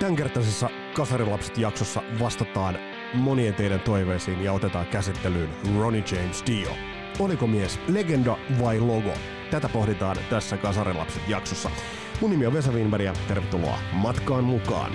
Tämänkertaisessa Kasarilapset-jaksossa vastataan monien teidän toiveisiin ja otetaan käsittelyyn Ronnie James Dio. Oliko mies legenda vai logo? Tätä pohditaan tässä Kasarilapset-jaksossa. Mun nimi on Vesa Winberg ja tervetuloa matkaan mukaan.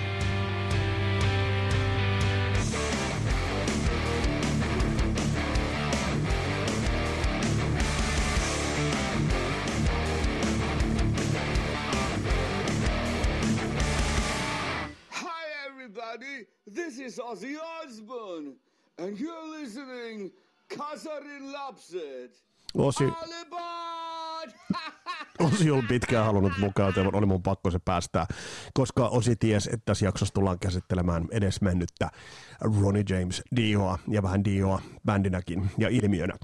Osi! Osi oli pitkään halunnut mukaan, joten oli mun pakko se päästää, koska Osi ties, että tässä jaksossa tullaan käsittelemään edesmennyttä Ronnie James Dioa ja vähän Dioa bändinäkin ja ilmiönä.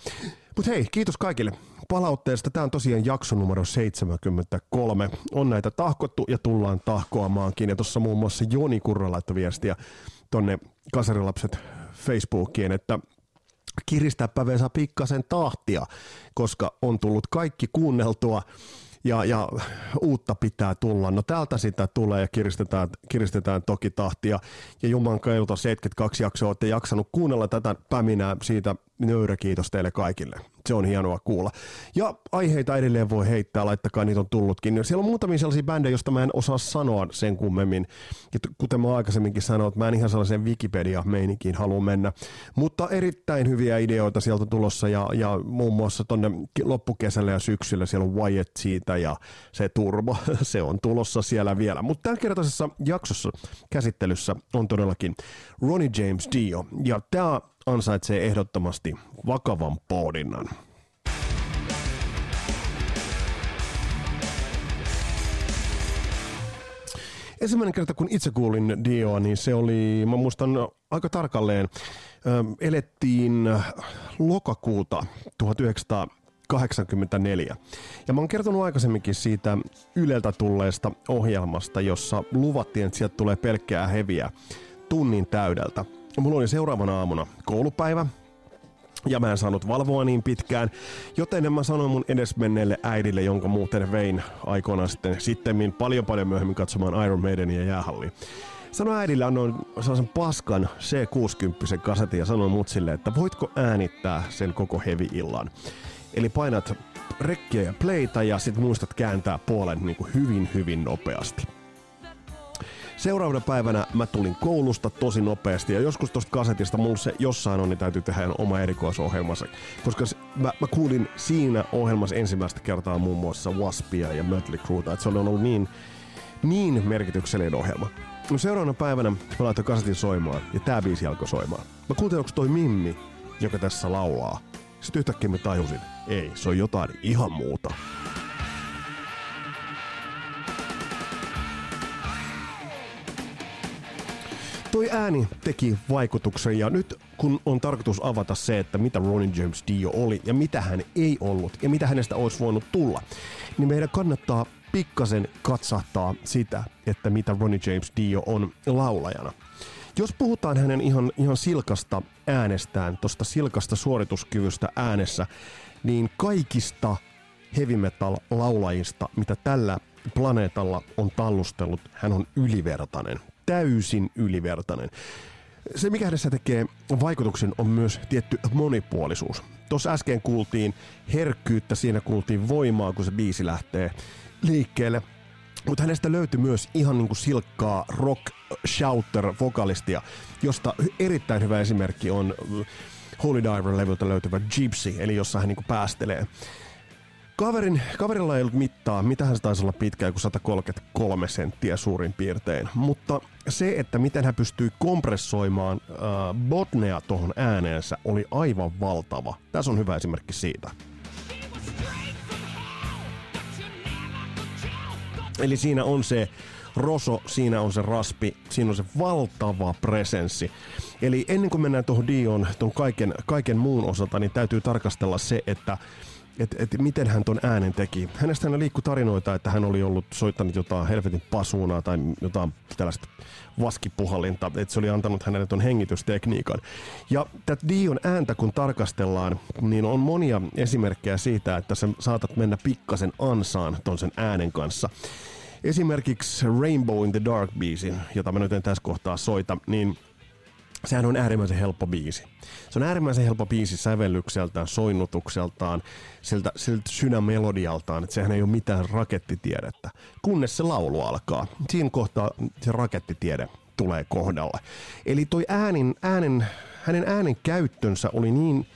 Mutta hei, kiitos kaikille palautteesta. Tämä on tosiaan jakso numero 73. On näitä tahkottu ja tullaan tahkoamaankin. Ja tuossa muun muassa Joni Kurra laittoi viestiä tonne Kasarilapset Facebookiin, että kiristääpä Vesa pikkasen tahtia, koska on tullut kaikki kuunneltua ja, ja uutta pitää tulla. No täältä sitä tulee ja kiristetään, kiristetään toki tahtia. Ja Juman kailta 72 jaksoa olette jaksanut kuunnella tätä päminää siitä nöyrä kiitos teille kaikille. Se on hienoa kuulla. Ja aiheita edelleen voi heittää, laittakaa niitä on tullutkin. Siellä on muutamia sellaisia bändejä, joista mä en osaa sanoa sen kummemmin. Kuten mä aikaisemminkin sanoin, että mä en ihan sellaiseen Wikipedia-meininkiin halua mennä. Mutta erittäin hyviä ideoita sieltä tulossa ja, ja muun muassa tonne loppukesällä ja syksyllä siellä on Wyatt siitä ja se Turbo, se on tulossa siellä vielä. Mutta tämänkertaisessa jaksossa käsittelyssä on todellakin Ronnie James Dio ja tämä ansaitsee ehdottomasti vakavan pohdinnan. Ensimmäinen kerta, kun itse kuulin Dioa, niin se oli, mä muistan aika tarkalleen, elettiin lokakuuta 1984. Ja mä oon kertonut aikaisemminkin siitä Yleltä tulleesta ohjelmasta, jossa luvattiin, että sieltä tulee pelkkää heviä tunnin täydeltä. Mulla oli seuraavana aamuna koulupäivä, ja mä en saanut valvoa niin pitkään, joten mä sanoin mun edesmenneelle äidille, jonka muuten vein aikoinaan sitten sittemmin paljon paljon myöhemmin katsomaan Iron Maidenia jäähalliin. Sanoin äidille, annoin sellaisen paskan C60 kasetin ja sanoin mutsille, että voitko äänittää sen koko heavy-illan. Eli painat rekkiä ja playta ja sit muistat kääntää puolen niin kuin hyvin hyvin nopeasti. Seuraavana päivänä mä tulin koulusta tosi nopeasti ja joskus tosta kasetista mulla se jossain on, niin täytyy tehdä oma erikoisohjelmansa. Koska mä, mä, kuulin siinä ohjelmassa ensimmäistä kertaa muun muassa Waspia ja Mötley Crueta, että se on ollut niin, niin merkityksellinen ohjelma. No seuraavana päivänä mä laitoin kasetin soimaan ja tää biisi alkoi soimaan. Mä kuuntelin, onko toi Mimmi, joka tässä laulaa. Sitten yhtäkkiä mä tajusin, ei, se on jotain ihan muuta. Toi ääni teki vaikutuksen ja nyt kun on tarkoitus avata se, että mitä Ronnie James Dio oli ja mitä hän ei ollut ja mitä hänestä olisi voinut tulla, niin meidän kannattaa pikkasen katsahtaa sitä, että mitä Ronnie James Dio on laulajana. Jos puhutaan hänen ihan, ihan silkasta äänestään, tosta silkasta suorituskyvystä äänessä, niin kaikista heavy metal laulajista, mitä tällä planeetalla on tallustellut, hän on ylivertainen. Täysin ylivertainen. Se, mikä hänessä tekee vaikutuksen, on myös tietty monipuolisuus. Tuossa äsken kuultiin herkkyyttä, siinä kuultiin voimaa, kun se biisi lähtee liikkeelle. Mutta hänestä löytyi myös ihan niinku silkkaa rock shouter vokalistia, josta erittäin hyvä esimerkki on Holy Diver-levyltä löytyvä Gypsy, eli jossa hän niinku päästelee. Kaverin, kaverilla ei ollut mittaa, mitähän se taisi olla pitkä, joku 133 senttiä suurin piirtein. Mutta se, että miten hän pystyy kompressoimaan äh, botnea tuohon ääneensä, oli aivan valtava. Tässä on hyvä esimerkki siitä. Eli siinä on se roso, siinä on se raspi, siinä on se valtava presenssi. Eli ennen kuin mennään tuohon Dion, tuon kaiken, kaiken muun osalta, niin täytyy tarkastella se, että että et miten hän ton äänen teki. Hänestä hän liikkui tarinoita, että hän oli ollut soittanut jotain helvetin pasuunaa tai jotain tällaista vaskipuhallinta, että se oli antanut hänelle ton hengitystekniikan. Ja tätä Dion ääntä kun tarkastellaan, niin on monia esimerkkejä siitä, että sä saatat mennä pikkasen ansaan ton sen äänen kanssa. Esimerkiksi Rainbow in the Dark biisin, jota mä nyt en tässä kohtaa soita, niin sehän on äärimmäisen helppo biisi. Se on äärimmäisen helppo biisi sävellykseltään, soinnutukseltaan, siltä, siltä synämelodialtaan, että sehän ei ole mitään rakettitiedettä. Kunnes se laulu alkaa. Siinä kohtaa se rakettitiede tulee kohdalle. Eli toi äänen, äänen, hänen äänen käyttönsä oli niin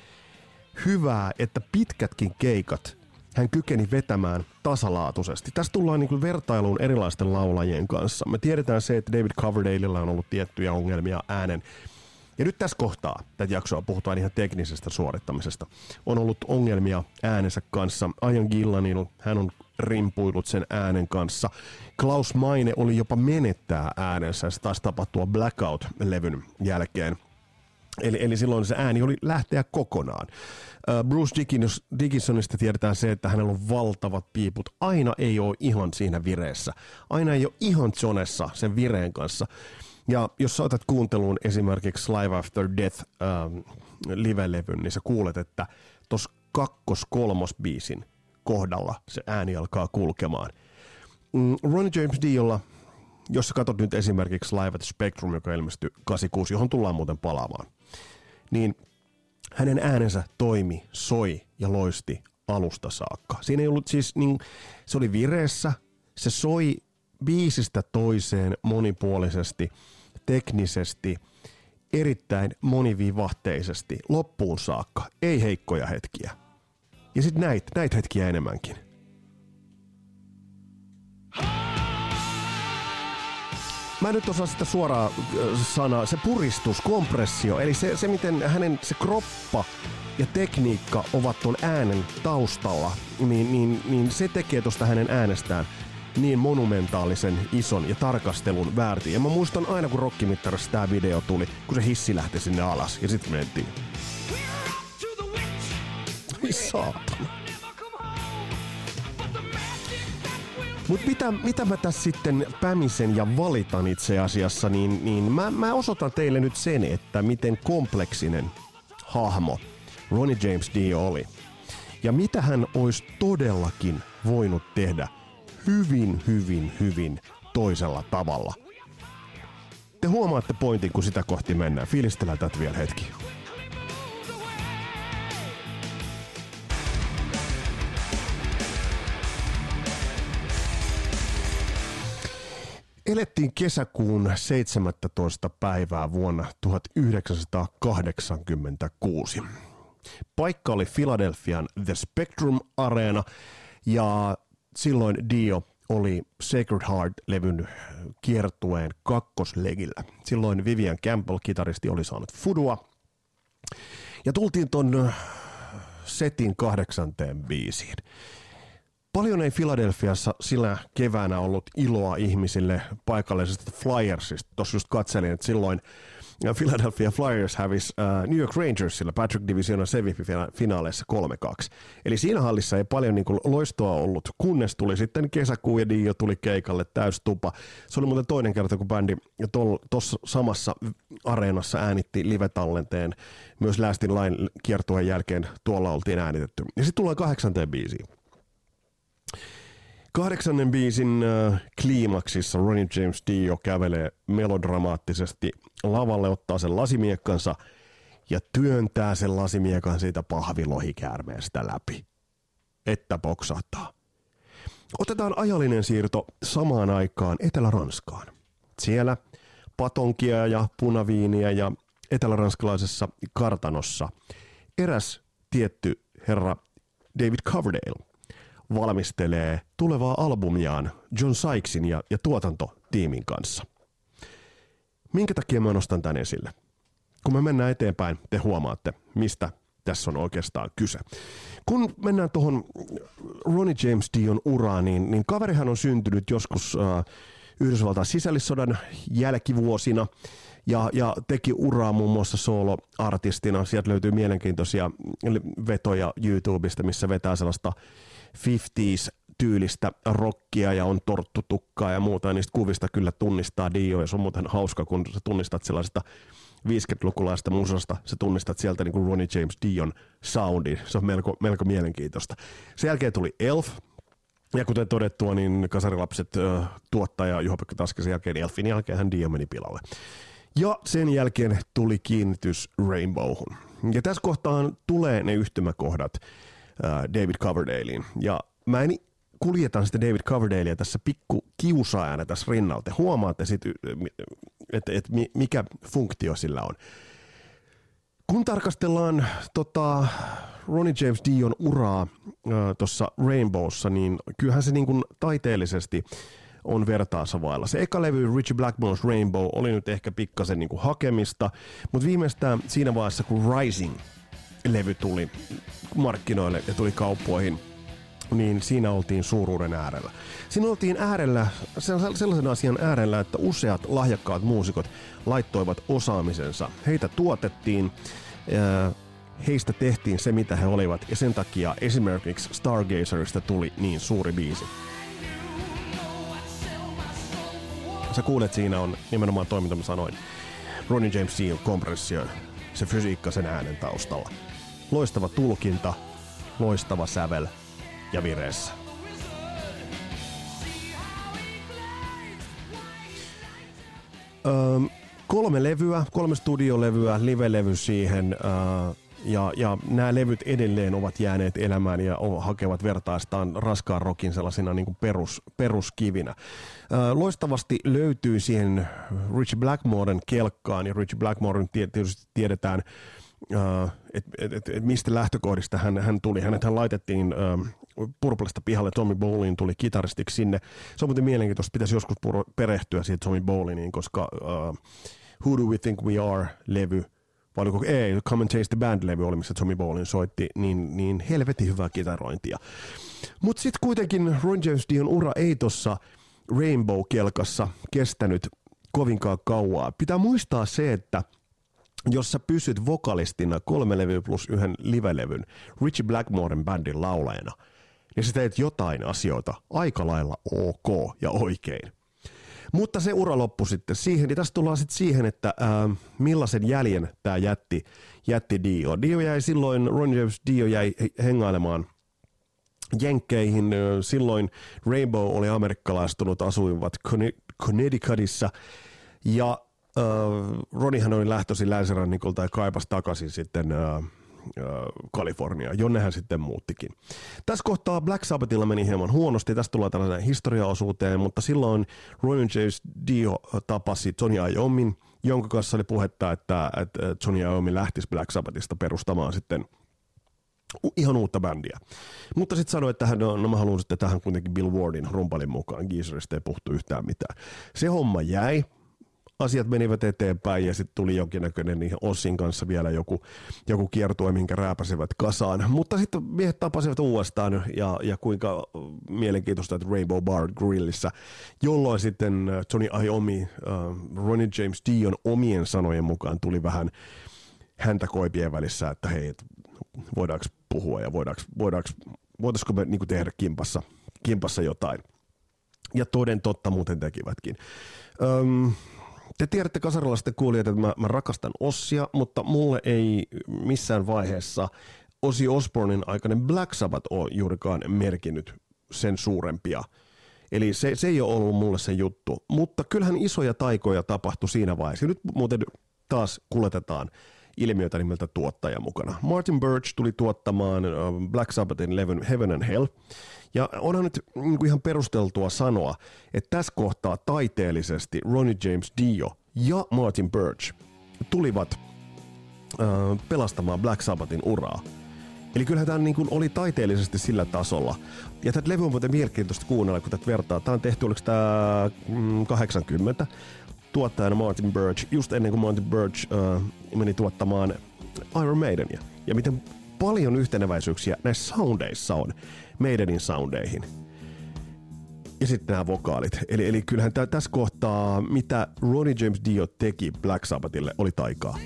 hyvää, että pitkätkin keikat hän kykeni vetämään tasalaatuisesti. Tässä tullaan niin vertailuun erilaisten laulajien kanssa. Me tiedetään se, että David Coverdaleilla on ollut tiettyjä ongelmia äänen ja nyt tässä kohtaa tätä jaksoa puhutaan ihan teknisestä suorittamisesta. On ollut ongelmia äänensä kanssa. Ian Gillanil, hän on rimpuillut sen äänen kanssa. Klaus Maine oli jopa menettää äänensä. Se taas tapahtua Blackout-levyn jälkeen. Eli, eli silloin se ääni oli lähteä kokonaan. Bruce Dickinsonista tiedetään se, että hänellä on valtavat piiput. Aina ei ole ihan siinä vireessä. Aina ei ole ihan zonessa sen vireen kanssa. Ja jos sä otat kuunteluun esimerkiksi Live After Death ähm, live-levyn, niin sä kuulet, että tuossa kakkos-kolmos-biisin kohdalla se ääni alkaa kulkemaan. Mm, Ronnie James Diolla, jos sä katsot nyt esimerkiksi Live at Spectrum, joka ilmestyi 86, johon tullaan muuten palaamaan, niin hänen äänensä toimi, soi ja loisti alusta saakka. Siinä ei ollut siis, niin, se oli vireessä, se soi biisistä toiseen monipuolisesti – teknisesti erittäin monivivahteisesti loppuun saakka. Ei heikkoja hetkiä. Ja sitten näitä näit hetkiä enemmänkin. Mä nyt osaan sitä suoraa sanaa, se puristus, kompressio, eli se, se miten hänen se kroppa ja tekniikka ovat tuon äänen taustalla, niin, niin, niin se tekee tuosta hänen äänestään niin monumentaalisen ison ja tarkastelun väärti. Ja mä muistan aina, kun rokkimittarissa tämä video tuli, kun se hissi lähti sinne alas. Ja sitten mentiin. Ai saatana. Mutta mitä, mitä mä tässä sitten pämisen ja valitan itse asiassa, niin, niin mä, mä osoitan teille nyt sen, että miten kompleksinen hahmo Ronnie James Dio oli. Ja mitä hän olisi todellakin voinut tehdä hyvin, hyvin, hyvin toisella tavalla. Te huomaatte pointin, kun sitä kohti mennään. Fiilistellään tätä vielä hetki. Elettiin kesäkuun 17. päivää vuonna 1986. Paikka oli Philadelphian The Spectrum Arena ja silloin Dio oli Sacred Heart-levyn kiertueen kakkoslegillä. Silloin Vivian Campbell, kitaristi, oli saanut fudua. Ja tultiin ton setin kahdeksanteen biisiin. Paljon ei Filadelfiassa sillä keväänä ollut iloa ihmisille paikallisesta Flyersista. Tuossa just katselin, että silloin – Philadelphia Flyers hävisi uh, New York Rangersilla Patrick Divisionan semifinaleissa 3-2. Eli siinä hallissa ei paljon niin kuin, loistoa ollut, kunnes tuli sitten kesäkuu ja Dio tuli keikalle tupa. Se oli muuten toinen kerta, kun bändi tuossa samassa areenassa äänitti live-tallenteen. Myös Lastin Line kiertueen jälkeen tuolla oltiin äänitetty. Ja sitten tullaan kahdeksanteen biisiin. Kahdeksannen biisin äh, kliimaksissa Ronnie James Dio kävelee melodramaattisesti lavalle, ottaa sen lasimiekkansa ja työntää sen lasimiekan siitä pahvilohikäärmeestä läpi, että boksahtaa. Otetaan ajallinen siirto samaan aikaan Etelä-Ranskaan. Siellä patonkia ja punaviiniä ja eteläranskalaisessa kartanossa eräs tietty herra David Coverdale valmistelee tulevaa albumiaan John Sykesin ja, ja tuotantotiimin kanssa. Minkä takia mä nostan tän esille? Kun me mennään eteenpäin, te huomaatte, mistä tässä on oikeastaan kyse. Kun mennään tuohon Ronnie James Dion uraan, niin, niin kaverihan on syntynyt joskus äh, Yhdysvaltain sisällissodan jälkivuosina ja, ja teki uraa muun muassa solo-artistina. Sieltä löytyy mielenkiintoisia vetoja YouTubesta, missä vetää sellaista 50s tyylistä rockia ja on torttutukkaa ja muuta, ja niistä kuvista kyllä tunnistaa Dio, ja se on muuten hauska, kun sä tunnistat sellaisesta 50-lukulaista musasta, sä tunnistat sieltä niin kuin Ronnie James Dion soundin, se on melko, melko mielenkiintoista. Sen jälkeen tuli Elf, Ja kuten todettua, niin Kasarilapset äh, tuottaja Juha-Pekka Taskasen jälkeen, Elfin jälkeen hän Dio meni pilalle. Ja sen jälkeen tuli kiinnitys Rainbowhun. Ja tässä kohtaan tulee ne yhtymäkohdat David Coverdalein. Ja mä en kuljetan sitä David Coverdalea tässä pikku kiusaajana tässä rinnalta. Huomaatte sitten, että, että mikä funktio sillä on. Kun tarkastellaan tota, Ronnie James Dion uraa äh, tuossa Rainbowssa, niin kyllähän se niin kuin taiteellisesti on vertaansa vailla. Se eka levy Richie Blackmore's Rainbow oli nyt ehkä pikkasen niin kuin hakemista, mutta viimeistään siinä vaiheessa, kun Rising-levy tuli markkinoille ja tuli kauppoihin, niin siinä oltiin suuruuden äärellä. Siinä oltiin äärellä, sellaisen asian äärellä, että useat lahjakkaat muusikot laittoivat osaamisensa. Heitä tuotettiin, heistä tehtiin se, mitä he olivat, ja sen takia esimerkiksi Stargazerista tuli niin suuri biisi. Sä kuulet, siinä on nimenomaan toiminta, mä sanoin. Ronnie James Dio kompressio, se fysiikka sen äänen taustalla. Loistava tulkinta, loistava sävel ja vireessä. Öö, kolme levyä, kolme studiolevyä, live-levy siihen. Öö, ja, ja nämä levyt edelleen ovat jääneet elämään ja hakevat vertaistaan raskaan rokin sellaisina niin kuin perus, peruskivinä. loistavasti löytyy siihen Richie Blackmoren kelkkaan, ja Richie Blackmoren tietysti tiedetään, että et, et, et mistä lähtökohdista hän, hän tuli. Hänet hän laitettiin Purplesta pihalle, Tommy Bowlin tuli kitaristiksi sinne. Se on muuten mielenkiintoista, pitäisi joskus perehtyä siihen Tommy Bowliniin, koska uh, Who Do We Think We Are-levy – vai oliko, ei, Come and Change the Band-levy oli, missä Tommy Bowlin soitti, niin, niin helvetin hyvää kitarointia. Mutta sitten kuitenkin Ron James Dion ura ei tuossa Rainbow-kelkassa kestänyt kovinkaan kauaa. Pitää muistaa se, että jos sä pysyt vokalistina kolme levyä plus yhden livelevyn Richie Blackmoren bändin laulajana, niin sä teet jotain asioita aika lailla ok ja oikein. Mutta se ura loppui sitten siihen, ja tästä tullaan sitten siihen, että ää, millaisen jäljen tämä jätti, jätti Dio. Dio jäi silloin, Ron James Dio jäi hengailemaan Jenkkeihin. Silloin Rainbow oli amerikkalaistunut, asuivat Connecticutissa, ja äh, Ronihan oli lähtöisin länsirannikolta ja kaipasi takaisin sitten äh, Kalifornia, jonne hän sitten muuttikin. Tässä kohtaa Black Sabbathilla meni hieman huonosti, tästä tullaan tällainen historiaosuuteen, mutta silloin Roy James Dio tapasi Tony Iommin, jonka kanssa oli puhetta, että, että Tony Iommi lähtisi Black Sabbathista perustamaan sitten ihan uutta bändiä. Mutta sitten sanoi, että hän, no, no mä haluan sitten tähän kuitenkin Bill Wardin rumpalin mukaan. Geezeristä ei puhuttu yhtään mitään. Se homma jäi asiat menivät eteenpäin ja sitten tuli jonkinnäköinen niin Ossin kanssa vielä joku, joku kiertue, minkä rääpäsivät kasaan. Mutta sitten miehet tapasivat uudestaan ja, ja kuinka mielenkiintoista, että Rainbow Bar Grillissä, jolloin sitten Tony Iommi, uh, Ronnie James Dion omien sanojen mukaan tuli vähän häntä koipien välissä, että hei, et voidaanko puhua ja voidaanko, voidaanko, voitaisiko me niin tehdä kimpassa, kimpassa jotain. Ja toden totta muuten tekivätkin. Öm, te tiedätte kasarilaisten kuulijat, että mä, mä rakastan Ossia, mutta mulle ei missään vaiheessa Osi Osbornin aikainen Black Sabbath ole juurikaan merkinnyt sen suurempia. Eli se, se ei ole ollut mulle se juttu. Mutta kyllähän isoja taikoja tapahtui siinä vaiheessa. Nyt muuten taas kuljetetaan ilmiötä nimeltä tuottaja mukana. Martin Birch tuli tuottamaan Black Sabbathin levyn Heaven and Hell. Ja onhan nyt niin kuin ihan perusteltua sanoa, että tässä kohtaa taiteellisesti Ronnie James Dio ja Martin Birch tulivat äh, pelastamaan Black Sabbathin uraa. Eli kyllähän tämä niin kuin oli taiteellisesti sillä tasolla. Ja tätä levy on muuten mielenkiintoista kuunnella, kun tätä vertaa. Tämä on tehty, oliko tämä mm, 80, tuottajana Martin Birch, just ennen kuin Martin Birch äh, meni tuottamaan Iron Maidenia. Ja miten paljon yhteneväisyyksiä näissä soundeissa on Maidenin soundeihin. Ja sitten nämä vokaalit. Eli, eli kyllähän tää, tässä kohtaa, mitä Ronnie James Dio teki Black Sabbathille, oli taikaa.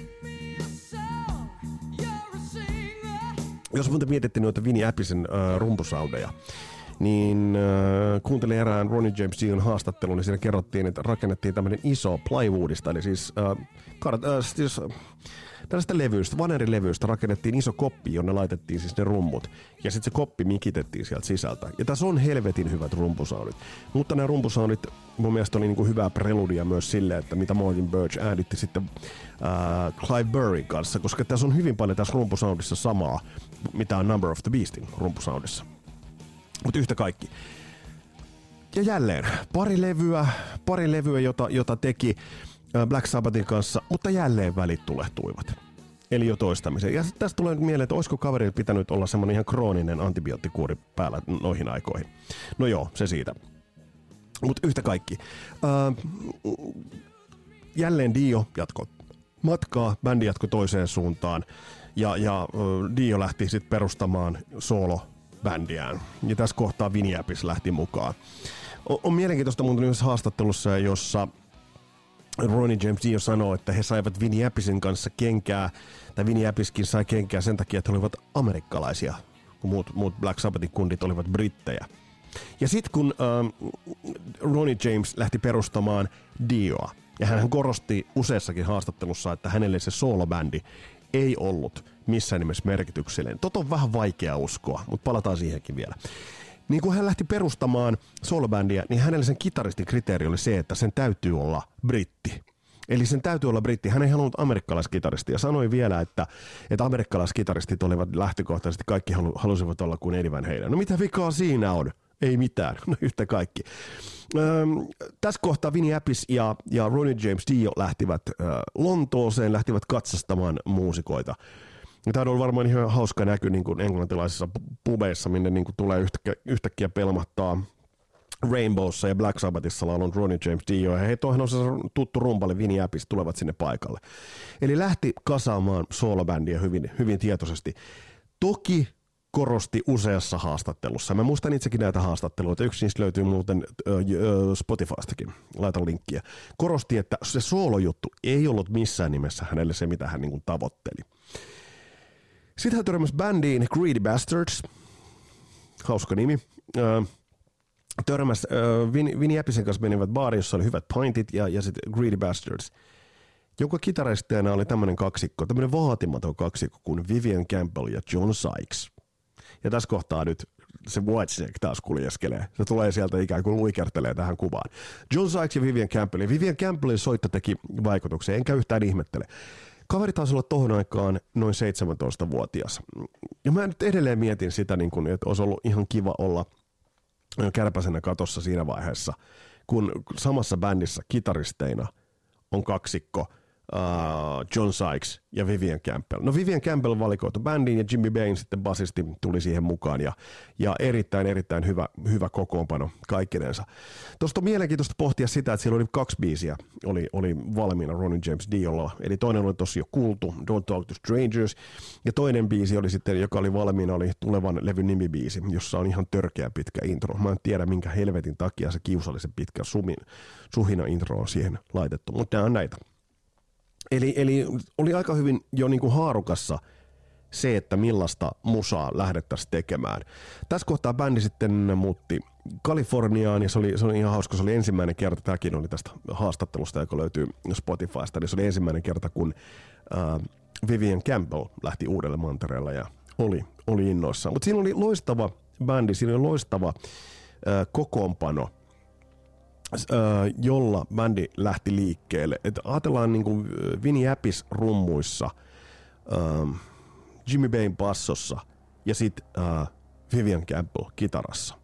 Jos muuten mietittiin noita Vinnie Appisen äh, rumpusoundeja, niin äh, kuuntelin erään Ronnie James Dion haastattelun, niin siinä kerrottiin, että rakennettiin tämmöinen iso plywoodista, eli siis, äh, kar- äh, siis tällaista levyistä, vanerilevyistä rakennettiin iso koppi, jonne laitettiin siis ne rummut. Ja sitten se koppi mikitettiin sieltä sisältä. Ja tässä on helvetin hyvät rumpusoundit. Mutta nämä rumpusoundit mun mielestä oli niinku hyvää preludia myös sille, että mitä Martin Birch äänitti sitten äh, Clive Burryn kanssa, koska tässä on hyvin paljon tässä rumpusoundissa samaa, mitä on Number of the Beastin rumpusoundissa. Mutta yhtä kaikki. Ja jälleen, pari levyä, pari levyä jota, jota teki Black Sabbathin kanssa, mutta jälleen välit tulehtuivat. Eli jo toistamisen. Ja tästä tulee mieleen, että olisiko kaverilla pitänyt olla semmoinen ihan krooninen antibioottikuuri päällä noihin aikoihin. No joo, se siitä. Mutta yhtä kaikki. Äh, jälleen Dio jatko matkaa, bändi jatko toiseen suuntaan. Ja, ja äh, Dio lähti sitten perustamaan solo bändiään. Ja tässä kohtaa Viniapis lähti mukaan. On, on mielenkiintoista muuten myös haastattelussa, jossa Ronnie James Dio sanoo, että he saivat Vinnie Appisin kanssa kenkää, tai Vinnie Appiskin sai kenkää sen takia, että he olivat amerikkalaisia, kun muut, muut Black Sabbathin kundit olivat brittejä. Ja sitten kun ähm, Ronnie James lähti perustamaan Dioa, ja hän korosti useassakin haastattelussa, että hänelle se soolobändi ei ollut missään nimessä merkityksellinen. Tot on vähän vaikea uskoa, mutta palataan siihenkin vielä. Niin kun hän lähti perustamaan soulbändiä, niin hänelle sen kitaristin kriteeri oli se, että sen täytyy olla britti. Eli sen täytyy olla britti. Hän ei halunnut amerikkalaiskitaristi ja sanoi vielä, että, että amerikkalaiskitaristit olivat lähtökohtaisesti kaikki halu, halusivat olla kuin Eddie Halen. No mitä vikaa siinä on? Ei mitään, no yhtä kaikki. Öm, tässä kohtaa Vinnie Appis ja, ja Ronnie James Dio lähtivät ö, Lontooseen, lähtivät katsastamaan muusikoita. Tämä on varmaan ihan hauska näky niin kuin englantilaisissa pubeissa, minne niin kuin tulee yhtäkkiä, yhtäkkiä pelmattaa Rainbowssa ja Black Sabbathissa laulun Ronnie James Dio, ja hei, toihan on se tuttu rumpali Vinnie Appis tulevat sinne paikalle. Eli lähti kasaamaan soolobändiä hyvin, hyvin tietoisesti. Toki korosti useassa haastattelussa. Mä muistan itsekin näitä haastatteluita. Yksi niistä löytyy muuten Spotifystakin. Laitan linkkiä. Korosti, että se soolojuttu ei ollut missään nimessä hänelle se, mitä hän niin kuin tavoitteli. Sitten hän törmäsi bändiin Greedy Bastards. Hauska nimi. Öö, törmäsi öö, Vin, Vinnie Appisen kanssa menivät baariin, jossa oli hyvät pointit ja, ja sitten Greedy Bastards. Joka kitaristeena oli tämmöinen kaksikko, tämmöinen vaatimaton kaksikko kuin Vivian Campbell ja John Sykes. Ja tässä kohtaa nyt se Whitesnake taas kuljeskelee. Se tulee sieltä ikään kuin luikertelee tähän kuvaan. John Sykes ja Vivian Campbell. Vivian Campbellin soitto teki vaikutuksen, enkä yhtään ihmettele. Kaveri taisi olla tohon aikaan noin 17-vuotias. Ja mä nyt edelleen mietin sitä, niin kun, että olisi ollut ihan kiva olla kärpäsenä katossa siinä vaiheessa, kun samassa bändissä kitaristeina on kaksikko – uh, John Sykes ja Vivian Campbell. No Vivian Campbell valikoitu bändiin ja Jimmy Bain sitten basisti tuli siihen mukaan ja, ja erittäin erittäin hyvä, hyvä kokoonpano kaikkinensa. Tuosta on mielenkiintoista pohtia sitä, että siellä oli kaksi biisiä oli, oli valmiina Ronnie James Diolla. Eli toinen oli tosi jo kuultu, Don't Talk to Strangers, ja toinen biisi oli sitten, joka oli valmiina, oli tulevan levyn nimibiisi, jossa on ihan törkeä pitkä intro. Mä en tiedä, minkä helvetin takia se kiusallisen pitkä sumin, suhina intro on siihen laitettu, mutta nämä on näitä. Eli, eli oli aika hyvin jo niin kuin haarukassa se, että millaista musaa lähdettäisiin tekemään. Tässä kohtaa bändi sitten muutti Kaliforniaan ja se oli, se oli ihan hauska, se oli ensimmäinen kerta, tämäkin oli tästä haastattelusta, joka löytyy Spotifysta, niin se oli ensimmäinen kerta, kun äh, Vivian Campbell lähti uudelle mantereelle ja oli, oli innoissaan. Mutta siinä oli loistava bändi, siinä oli loistava äh, kokoonpano – jolla bändi lähti liikkeelle. Et ajatellaan niin Vinnie Appis rummuissa, Jimmy Bain bassossa ja sitten Vivian Campbell kitarassa.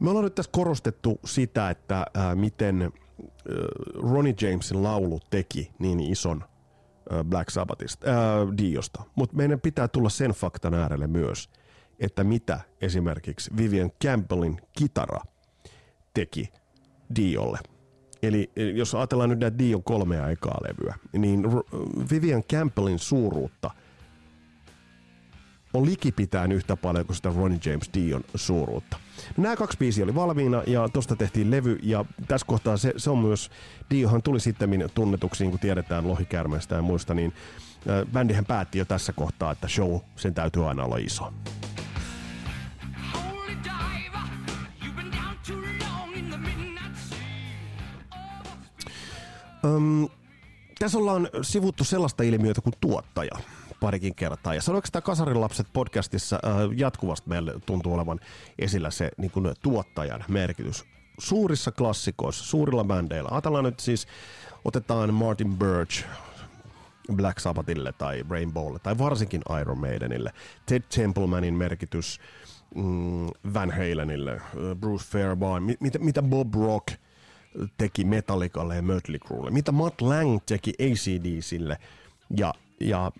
Me ollaan nyt tässä korostettu sitä, että miten Ronnie Jamesin laulu teki niin ison Black Sabbathista, äh, Diosta. Mutta meidän pitää tulla sen faktan äärelle myös, että mitä esimerkiksi Vivian Campbellin kitara – teki Diolle. Eli jos ajatellaan nyt näitä Dion kolmea aikaa levyä, niin Vivian Campbellin suuruutta on likipitään yhtä paljon kuin sitä Ronnie James Dion suuruutta. Nämä kaksi biisiä oli valmiina ja tosta tehtiin levy ja tässä kohtaa se, se on myös, Diohan tuli sitten tunnetuksi, niin kuin tiedetään lohikärmestä ja muista, niin äh, bändihän päätti jo tässä kohtaa, että show, sen täytyy aina olla iso. Öm, tässä ollaan sivuttu sellaista ilmiötä kuin tuottaja parikin kertaa. Ja sanoiko tämä Kasarin lapset podcastissa äh, jatkuvasti meille tuntuu olevan esillä se niin kuin tuottajan merkitys. Suurissa klassikoissa, suurilla bändeillä. Ajatellaan nyt siis, otetaan Martin Birch Black Sabbathille tai Rainbowlle tai varsinkin Iron Maidenille. Ted Templemanin merkitys mm, Van Halenille, Bruce Fairbairn, mitä, mitä Bob Rock teki Metallicalle ja Mötley Crewelle, mitä Matt Lang teki ACDCille ja ja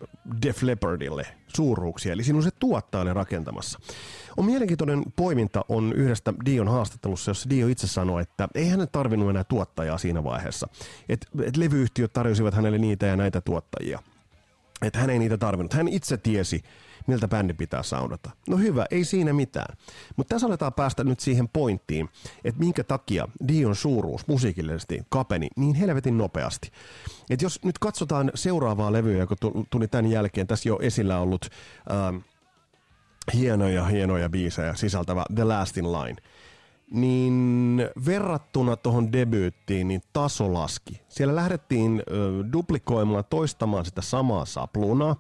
Def Leppardille suuruuksia, eli siinä on se tuottaa ne rakentamassa. On mielenkiintoinen poiminta on yhdestä Dion haastattelussa, jossa Dio itse sanoi, että ei hän tarvinnut enää tuottajaa siinä vaiheessa. Että et levyyhtiöt tarjosivat hänelle niitä ja näitä tuottajia. Että hän ei niitä tarvinnut. Hän itse tiesi, miltä bändi pitää soundata. No hyvä, ei siinä mitään. Mutta tässä aletaan päästä nyt siihen pointtiin, että minkä takia Dion suuruus musiikillisesti kapeni niin helvetin nopeasti. Et jos nyt katsotaan seuraavaa levyä, joka tuli tämän jälkeen, tässä jo esillä ollut äh, hienoja, hienoja biisejä sisältävä The Last in Line, niin verrattuna tuohon debyyttiin, niin taso laski. Siellä lähdettiin äh, duplikoimaan, toistamaan sitä samaa saplunaa,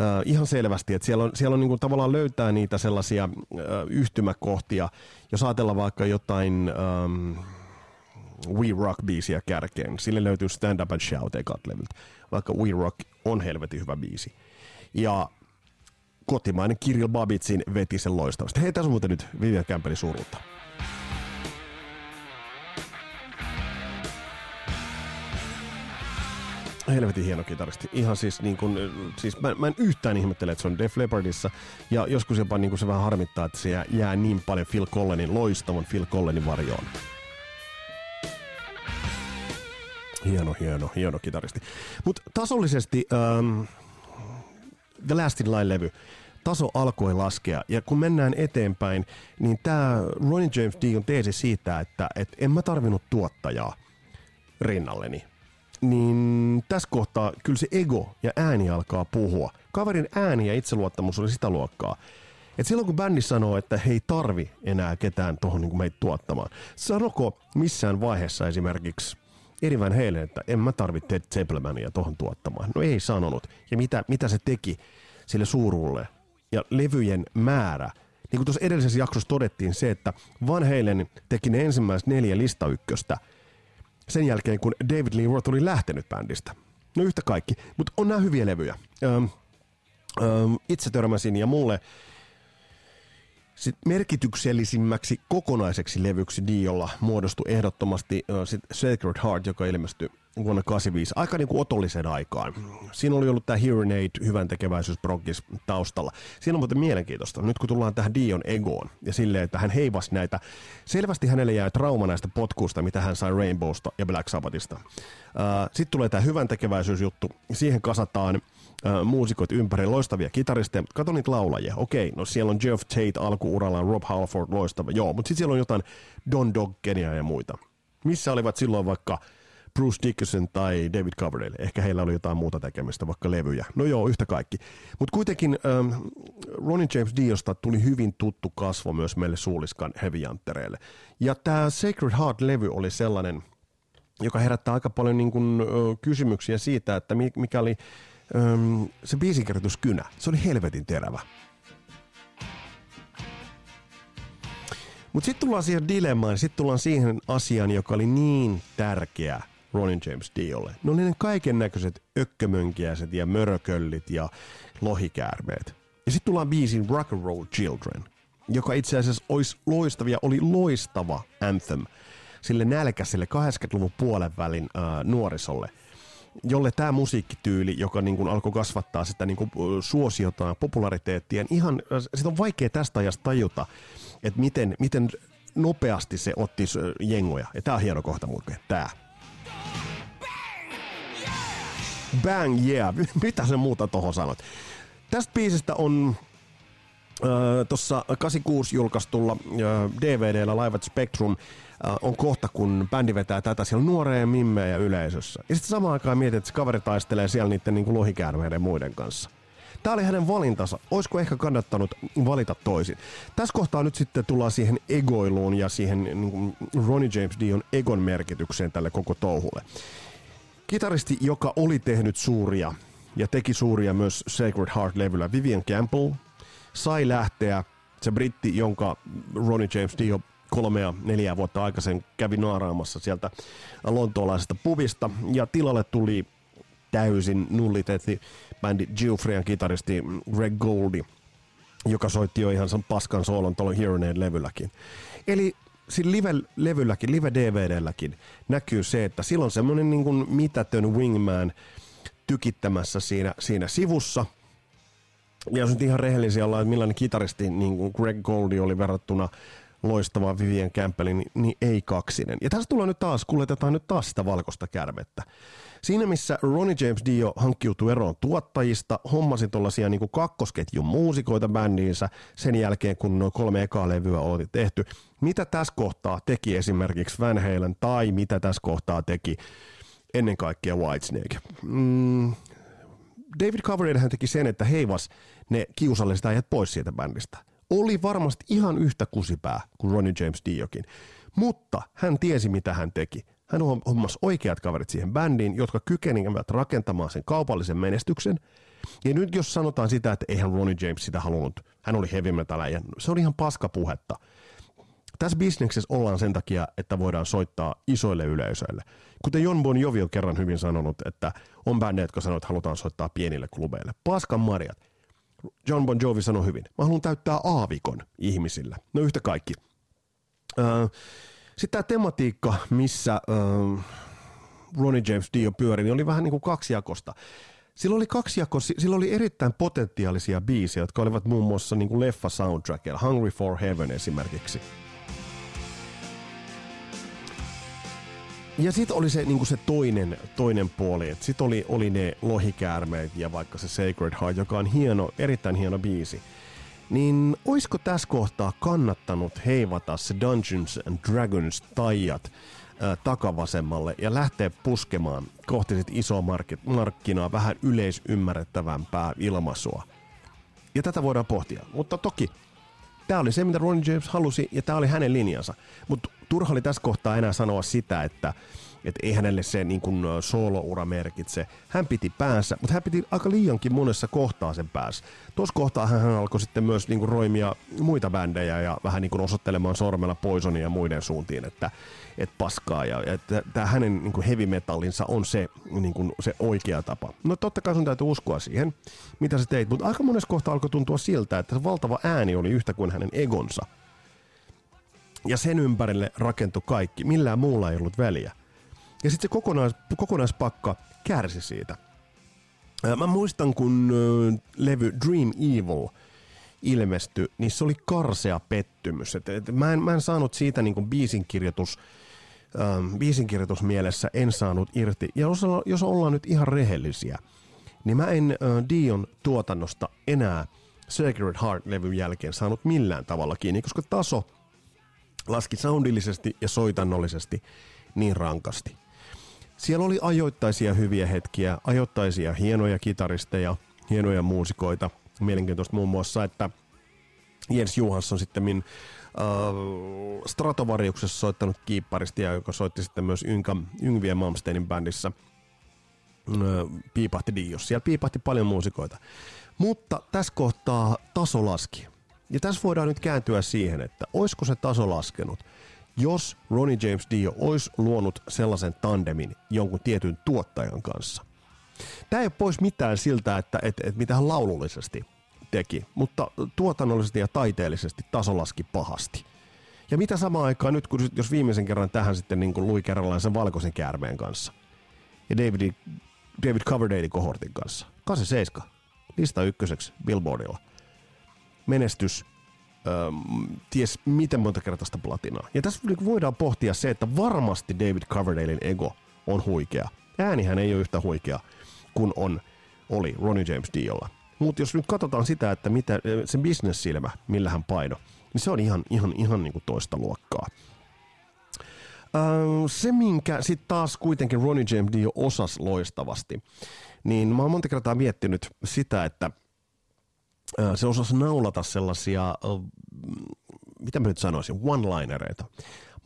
äh, ihan selvästi, että siellä on, siellä on niin kuin tavallaan löytää niitä sellaisia äh, yhtymäkohtia. Jos ajatellaan vaikka jotain ähm, We Rock-biisiä kärkeen, sille löytyy Stand Up and Shout ekat levyltä, vaikka We Rock on helvetin hyvä biisi. Ja kotimainen Kirill Babitsin veti sen loistavasti. Hei, tässä on muuten nyt Vivian Kämpelin suuruutta. Helvetin hieno kitaristi. Ihan siis, niin kuin, siis mä, mä en yhtään ihmettele, että se on Def Leppardissa. Ja joskus jopa niin se vähän harmittaa, että se jää, jää niin paljon Phil Collenin, loistavan Phil Collenin varjoon. Hieno, hieno, hieno kitaristi. Mutta tasollisesti um, The Last in Line-levy, taso alkoi laskea. Ja kun mennään eteenpäin, niin tämä Ronnie James Dio teesi siitä, että et en mä tarvinnut tuottajaa rinnalleni niin tässä kohtaa kyllä se ego ja ääni alkaa puhua. Kaverin ääni ja itseluottamus oli sitä luokkaa. Et silloin kun bändi sanoo, että he tarvi enää ketään tuohon niin meitä tuottamaan, sanoko missään vaiheessa esimerkiksi Eri Van Halen, että en mä tarvitse Ted Zeppelmania tuohon tuottamaan. No ei sanonut. Ja mitä, mitä se teki sille suurulle ja levyjen määrä. Niin kuin tuossa edellisessä jaksossa todettiin se, että Van Halen teki ne ensimmäiset neljä listaykköstä – sen jälkeen, kun David Lee Roth oli lähtenyt bändistä. No yhtä kaikki, mutta on nämä hyviä levyjä. Öm, öm, itse törmäsin ja mulle sit merkityksellisimmäksi kokonaiseksi levyksi Diolla muodostui ehdottomasti sit Sacred Heart, joka ilmestyi vuonna 85, aika niin kuin otollisen aikaan. Siinä oli ollut tämä Hearing Aid, hyvän tekeväisyys Broggis taustalla. Siinä on muuten mielenkiintoista. Nyt kun tullaan tähän Dion egoon ja silleen, että hän heivasi näitä, selvästi hänelle jäi trauma näistä potkuista, mitä hän sai Rainbowsta ja Black Sabbathista. Sitten tulee tämä hyvän tekeväisyysjuttu. Siihen kasataan muusikot ympäri, loistavia kitaristeja. Kato niitä laulajia. Okei, no siellä on Jeff Tate alkuurallaan, Rob Halford, loistava. Joo, mutta sitten siellä on jotain Don Doggenia ja muita. Missä olivat silloin vaikka Bruce Dickinson tai David Coverdale. Ehkä heillä oli jotain muuta tekemistä, vaikka levyjä. No joo, yhtä kaikki. Mutta kuitenkin ähm, Ronnie James Diosta tuli hyvin tuttu kasvo myös meille suuliskan heavy Ja tämä Sacred Heart-levy oli sellainen, joka herättää aika paljon niin kun, ö, kysymyksiä siitä, että mikä oli ö, se biisinkirjoituskynä. Se oli helvetin terävä. Mutta sitten tullaan siihen dilemmaan, sitten tullaan siihen asiaan, joka oli niin tärkeä Ronnie James Diolle. Ne oli ne kaiken näköiset ökkömönkiäiset ja mörököllit ja lohikäärmeet. Ja sitten tullaan biisin Rock and Roll Children, joka itse asiassa olisi loistavia, oli loistava anthem sille nälkäiselle 80-luvun puolen välin äh, nuorisolle, jolle tämä musiikkityyli, joka niin kuin alkoi kasvattaa sitä niin kuin suosiota ja populariteettia, niin ihan, sitä on vaikea tästä ajasta tajuta, että miten, miten nopeasti se otti jengoja. Ja tämä on hieno kohta muuten, tämä. Bang yeah. Mitä se muuta tuohon sanot? Tästä biisistä on äh, tuossa 86 julkaistulla äh, DVDllä Live at Spectrum äh, on kohta, kun bändi vetää tätä, siellä nuoria mimmejä yleisössä. Ja sitten samaan aikaan mietit, että se kaveri taistelee siellä niiden niin lohikäärmeiden muiden kanssa. Tämä oli hänen valintansa. Olisiko ehkä kannattanut valita toisin? Tässä kohtaa nyt sitten tullaan siihen egoiluun ja siihen niin kuin Ronnie James Dion egon merkitykseen tälle koko touhulle. Kitaristi, joka oli tehnyt suuria ja teki suuria myös Sacred Heart-levyllä, Vivian Campbell, sai lähteä se britti, jonka Ronnie James Dio kolmea, neljää vuotta aikaisemmin kävi naaraamassa sieltä lontoolaisesta pubista, ja tilalle tuli täysin nullitetti bändi Geoffreyan kitaristi Greg Goldie, joka soitti jo ihan sen paskan soolon tuolla Hearing levylläkin. Eli siinä live-levylläkin, live-DVDlläkin näkyy se, että silloin semmoinen niin kuin mitätön wingman tykittämässä siinä, siinä sivussa. Ja jos nyt ihan rehellisiä ollaan, että millainen kitaristi niin kuin Greg Goldie oli verrattuna loistava Vivien Campbellin, niin, niin ei kaksinen. Ja tässä tulee nyt taas, kuljetetaan nyt taas sitä valkoista kärmettä. Siinä missä Ronnie James Dio hankkiutui eroon tuottajista, hommasi tuollaisia niin kakkosketjun muusikoita bändiinsä sen jälkeen, kun noin kolme ekaa levyä oli tehty. Mitä tässä kohtaa teki esimerkiksi Van Halen tai mitä tässä kohtaa teki ennen kaikkea Whitesnake? Mm, David Coverdale hän teki sen, että heivas ne kiusalliset ajat pois siitä bändistä. Oli varmasti ihan yhtä kusipää kuin Ronnie James Diokin, mutta hän tiesi mitä hän teki. Hän hommasi oikeat kaverit siihen bändiin, jotka kykenivät rakentamaan sen kaupallisen menestyksen. Ja nyt jos sanotaan sitä, että eihän Ronnie James sitä halunnut, hän oli heavy ja se oli ihan paskapuhetta. Tässä bisneksessä ollaan sen takia, että voidaan soittaa isoille yleisöille. Kuten Jon Bon Jovi on kerran hyvin sanonut, että on bändejä, jotka sanoo, että halutaan soittaa pienille klubeille. Paskan marjat. John Bon Jovi sanoi hyvin. Mä haluan täyttää aavikon ihmisillä. No yhtä kaikki. Öö, sitten tämä tematiikka, missä ähm, Ronnie James Dio pyöri, niin oli vähän niin kuin kaksijakosta. Sillä oli kaksi jako, sillä oli erittäin potentiaalisia biisejä, jotka olivat muun muassa niin kuin leffa soundtrackilla, Hungry for Heaven esimerkiksi. Ja sitten oli se, niin kuin se toinen, toinen puoli, sitten oli, oli ne lohikäärmeet ja vaikka se Sacred Heart, joka on hieno, erittäin hieno biisi niin oisko tässä kohtaa kannattanut heivata se Dungeons and Dragons taijat takavasemmalle ja lähteä puskemaan kohti sit isoa markkinaa vähän yleisymmärrettävämpää ilmaisua? Ja tätä voidaan pohtia. Mutta toki, tämä oli se, mitä Ronnie James halusi, ja tämä oli hänen linjansa. Mutta turha oli tässä kohtaa enää sanoa sitä, että että ei hänelle se niin kuin solo-ura merkitse. Hän piti päänsä, mutta hän piti aika liiankin monessa kohtaa sen päässä. Tuossa kohtaa hän alkoi sitten myös niin kuin roimia muita bändejä ja vähän niin kuin osoittelemaan sormella Poisonia ja muiden suuntiin, että, että paskaa ja että tämä hänen niin kuin heavy metallinsa on se, niin kuin se oikea tapa. No totta kai sun täytyy uskoa siihen, mitä sä teit, mutta aika monessa kohtaa alkoi tuntua siltä, että se valtava ääni oli yhtä kuin hänen egonsa. Ja sen ympärille rakentui kaikki, millään muulla ei ollut väliä. Ja sitten se kokonais, kokonaispakka kärsi siitä. Mä muistan, kun levy Dream Evil ilmestyi, niin se oli karsea pettymys. Et, et mä, en, mä en saanut siitä niin biisinkirjoitus, ähm, biisinkirjoitus mielessä en saanut irti. Ja jos, jos ollaan nyt ihan rehellisiä, niin mä en äh, Dion tuotannosta enää Sacred Heart-levyn jälkeen saanut millään tavalla kiinni, koska taso laski soundillisesti ja soitannollisesti niin rankasti. Siellä oli ajoittaisia hyviä hetkiä, ajoittaisia hienoja kitaristeja, hienoja muusikoita. Mielenkiintoista muun muassa, että Jens Johansson sitten min uh, Stratovariuksessa soittanut kiipparistia, joka soitti sitten myös Ynka, Yngviä Malmsteinin bändissä. Uh, piipahti Dios. Siellä piipahti paljon muusikoita. Mutta tässä kohtaa taso laski. Ja tässä voidaan nyt kääntyä siihen, että olisiko se taso laskenut – jos Ronnie James Dio olisi luonut sellaisen tandemin jonkun tietyn tuottajan kanssa. Tämä ei ole pois mitään siltä, että, että, että mitä hän laulullisesti teki, mutta tuotannollisesti ja taiteellisesti taso laski pahasti. Ja mitä samaan aikaan nyt, kun jos viimeisen kerran tähän sitten niin kuin lui kerrallaan sen valkoisen käärmeen kanssa ja David, David Coverdale kohortin kanssa. 87. Lista ykköseksi Billboardilla. Menestys ties miten monta kertaista platinaa. Ja tässä niinku voidaan pohtia se, että varmasti David Coverdalein ego on huikea. Äänihän ei ole yhtä huikea kuin on, oli Ronnie James Diolla. Mutta jos nyt katsotaan sitä, että mitä, se bisnessilmä, millä hän paino, niin se on ihan, ihan, ihan niin kuin toista luokkaa. se, minkä sitten taas kuitenkin Ronnie James Dio osas loistavasti, niin mä oon monta kertaa miettinyt sitä, että – se osasi naulata sellaisia, mitä mä nyt sanoisin, one-linereita,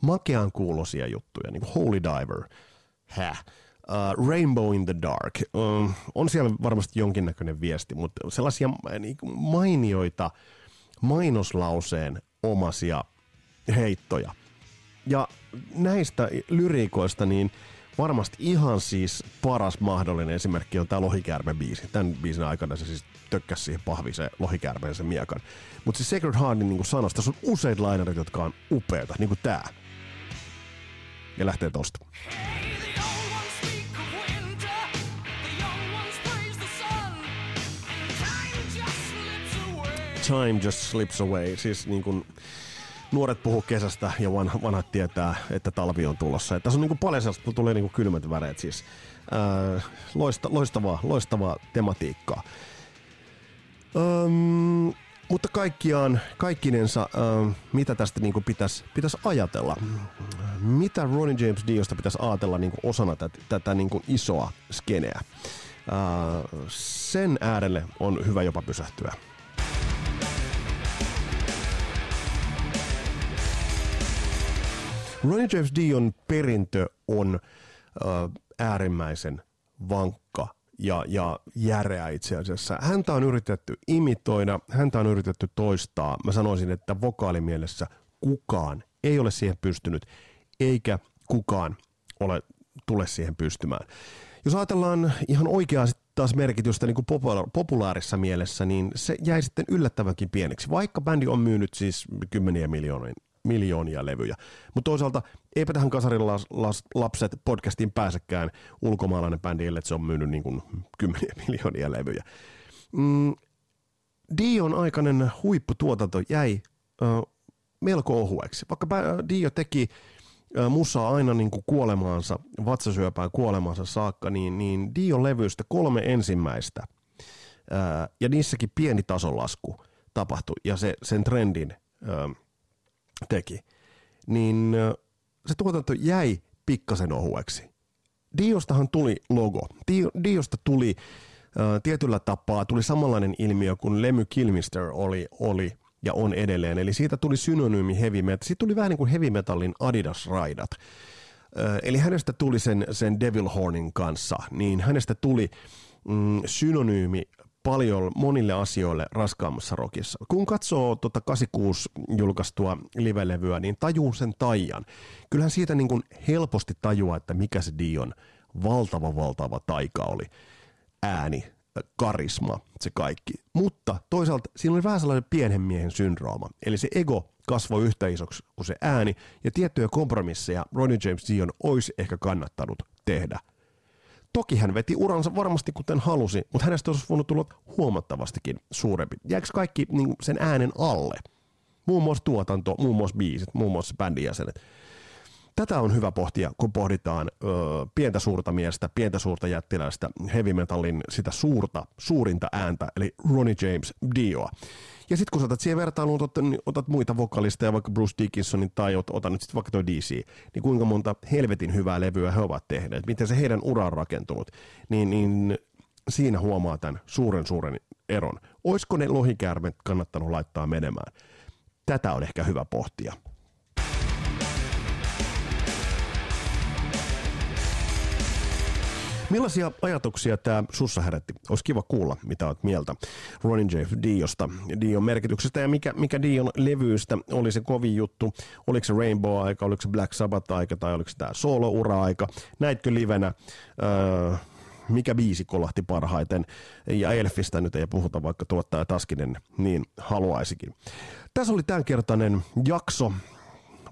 makean kuulosia juttuja, niin kuin Holy Diver, häh, uh, Rainbow in the Dark. Uh, on siellä varmasti jonkinnäköinen viesti, mutta sellaisia äh, niin kuin mainioita mainoslauseen omasia heittoja. Ja näistä lyriikoista niin varmasti ihan siis paras mahdollinen esimerkki on tämä Lohikäärme-biisi. Tämän biisin aikana se siis tökkäsi siihen pahviseen Lohikäärmeen sen miekan. Mutta se Sacred Heartin niin sanosta, tässä on useita lainerit, jotka on upeita, niin kuin tämä. Ja lähtee tosta. Time just slips away. Siis niin kuin nuoret puhuu kesästä ja vanha, vanhat tietää, että talvi on tulossa. Ja tässä on niin paljon sellaista, tulee niin kuin kylmät väreet. Siis, ää, loista, loistavaa, loistavaa tematiikkaa. Öm, mutta kaikkiaan, kaikkinensa, öm, mitä tästä niin pitäisi, pitäisi ajatella? Mitä Ronnie James Diosta pitäisi ajatella niin kuin osana tätä, tätä niin kuin isoa skeneä? Ää, sen äärelle on hyvä jopa pysähtyä. Ronnie James Dion perintö on äh, äärimmäisen vankka ja, ja järeä itse asiassa. Häntä on yritetty imitoida, häntä on yritetty toistaa. Mä sanoisin, että vokaalimielessä kukaan ei ole siihen pystynyt, eikä kukaan ole tule siihen pystymään. Jos ajatellaan ihan oikeaa taas merkitystä niin kuin popula- populaarissa mielessä, niin se jäi sitten yllättävänkin pieneksi, vaikka bändi on myynyt siis kymmeniä miljoonia, miljoonia levyjä. Mutta toisaalta eipä tähän Kasarin lapset podcastiin pääsekään ulkomaalainen bändi, ellei se on myynyt niin kuin kymmeniä miljoonia levyjä. Mm, Dion aikainen huipputuotanto jäi ö, melko ohueksi. Vaikka Dio teki ö, musaa aina niin kuin kuolemaansa, vatsasyöpään kuolemaansa saakka, niin, niin Dion levyistä kolme ensimmäistä ö, ja niissäkin pieni tasolasku tapahtui ja se, sen trendin ö, teki, niin se tuotanto jäi pikkasen ohueksi. Diostahan tuli logo. Dio, Diosta tuli ö, tietyllä tapaa tuli samanlainen ilmiö kuin Lemmy Kilmister oli, oli ja on edelleen. Eli siitä tuli synonyymi heavy metal. Siitä tuli vähän niin kuin heavy metallin Adidas-raidat. Ö, eli hänestä tuli sen, sen Devil Hornin kanssa, niin hänestä tuli mm, synonyymi paljon monille asioille raskaammassa rockissa. Kun katsoo tuota 86 julkaistua livelevyä, niin tajuu sen taian. Kyllähän siitä niin kuin helposti tajuaa, että mikä se Dion valtava, valtava taika oli. Ääni, karisma, se kaikki. Mutta toisaalta siinä oli vähän sellainen pienen miehen syndrooma. Eli se ego kasvoi yhtä isoksi kuin se ääni, ja tiettyjä kompromisseja Ronnie James Dion olisi ehkä kannattanut tehdä Toki hän veti uransa varmasti kuten halusi, mutta hänestä olisi voinut tulla huomattavastikin suurempi. Jääkö kaikki niin sen äänen alle? Muun muassa tuotanto, muun muassa biisit, muun muassa bändin jäsenet. Tätä on hyvä pohtia, kun pohditaan ö, pientä suurta miestä, pientä suurta jättiläistä, heavy metallin sitä suurta, suurinta ääntä, eli Ronnie James Dioa. Ja sitten kun sä otat siihen vertailuun, otat, niin otat muita vokalisteja, vaikka Bruce Dickinsonin tai ot, otan nyt sitten vaikka toi DC, niin kuinka monta helvetin hyvää levyä he ovat tehneet, miten se heidän ura on rakentunut, niin, niin siinä huomaa tämän suuren suuren eron. Olisiko ne lohikäärmet kannattanut laittaa menemään? Tätä on ehkä hyvä pohtia. Millaisia ajatuksia tämä sussa herätti? Olisi kiva kuulla, mitä olet mieltä Ronnie J. Diosta, Dion merkityksestä ja mikä, mikä Dion levyystä oli se kovin juttu. Oliko se Rainbow-aika, oliko se Black Sabbath-aika tai oliko se tämä solo-ura-aika? Näitkö livenä? Öö, mikä biisi kolahti parhaiten, ja Elfistä nyt ei puhuta, vaikka tuottaja Taskinen niin haluaisikin. Tässä oli tämänkertainen jakso.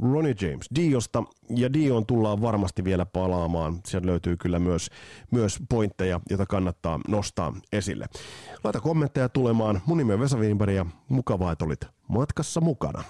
Ronnie James Diosta, ja Dion tullaan varmasti vielä palaamaan. Sieltä löytyy kyllä myös, myös pointteja, joita kannattaa nostaa esille. Laita kommentteja tulemaan. Mun nimi on Vesa Wienberg ja mukavaa, että olit matkassa mukana.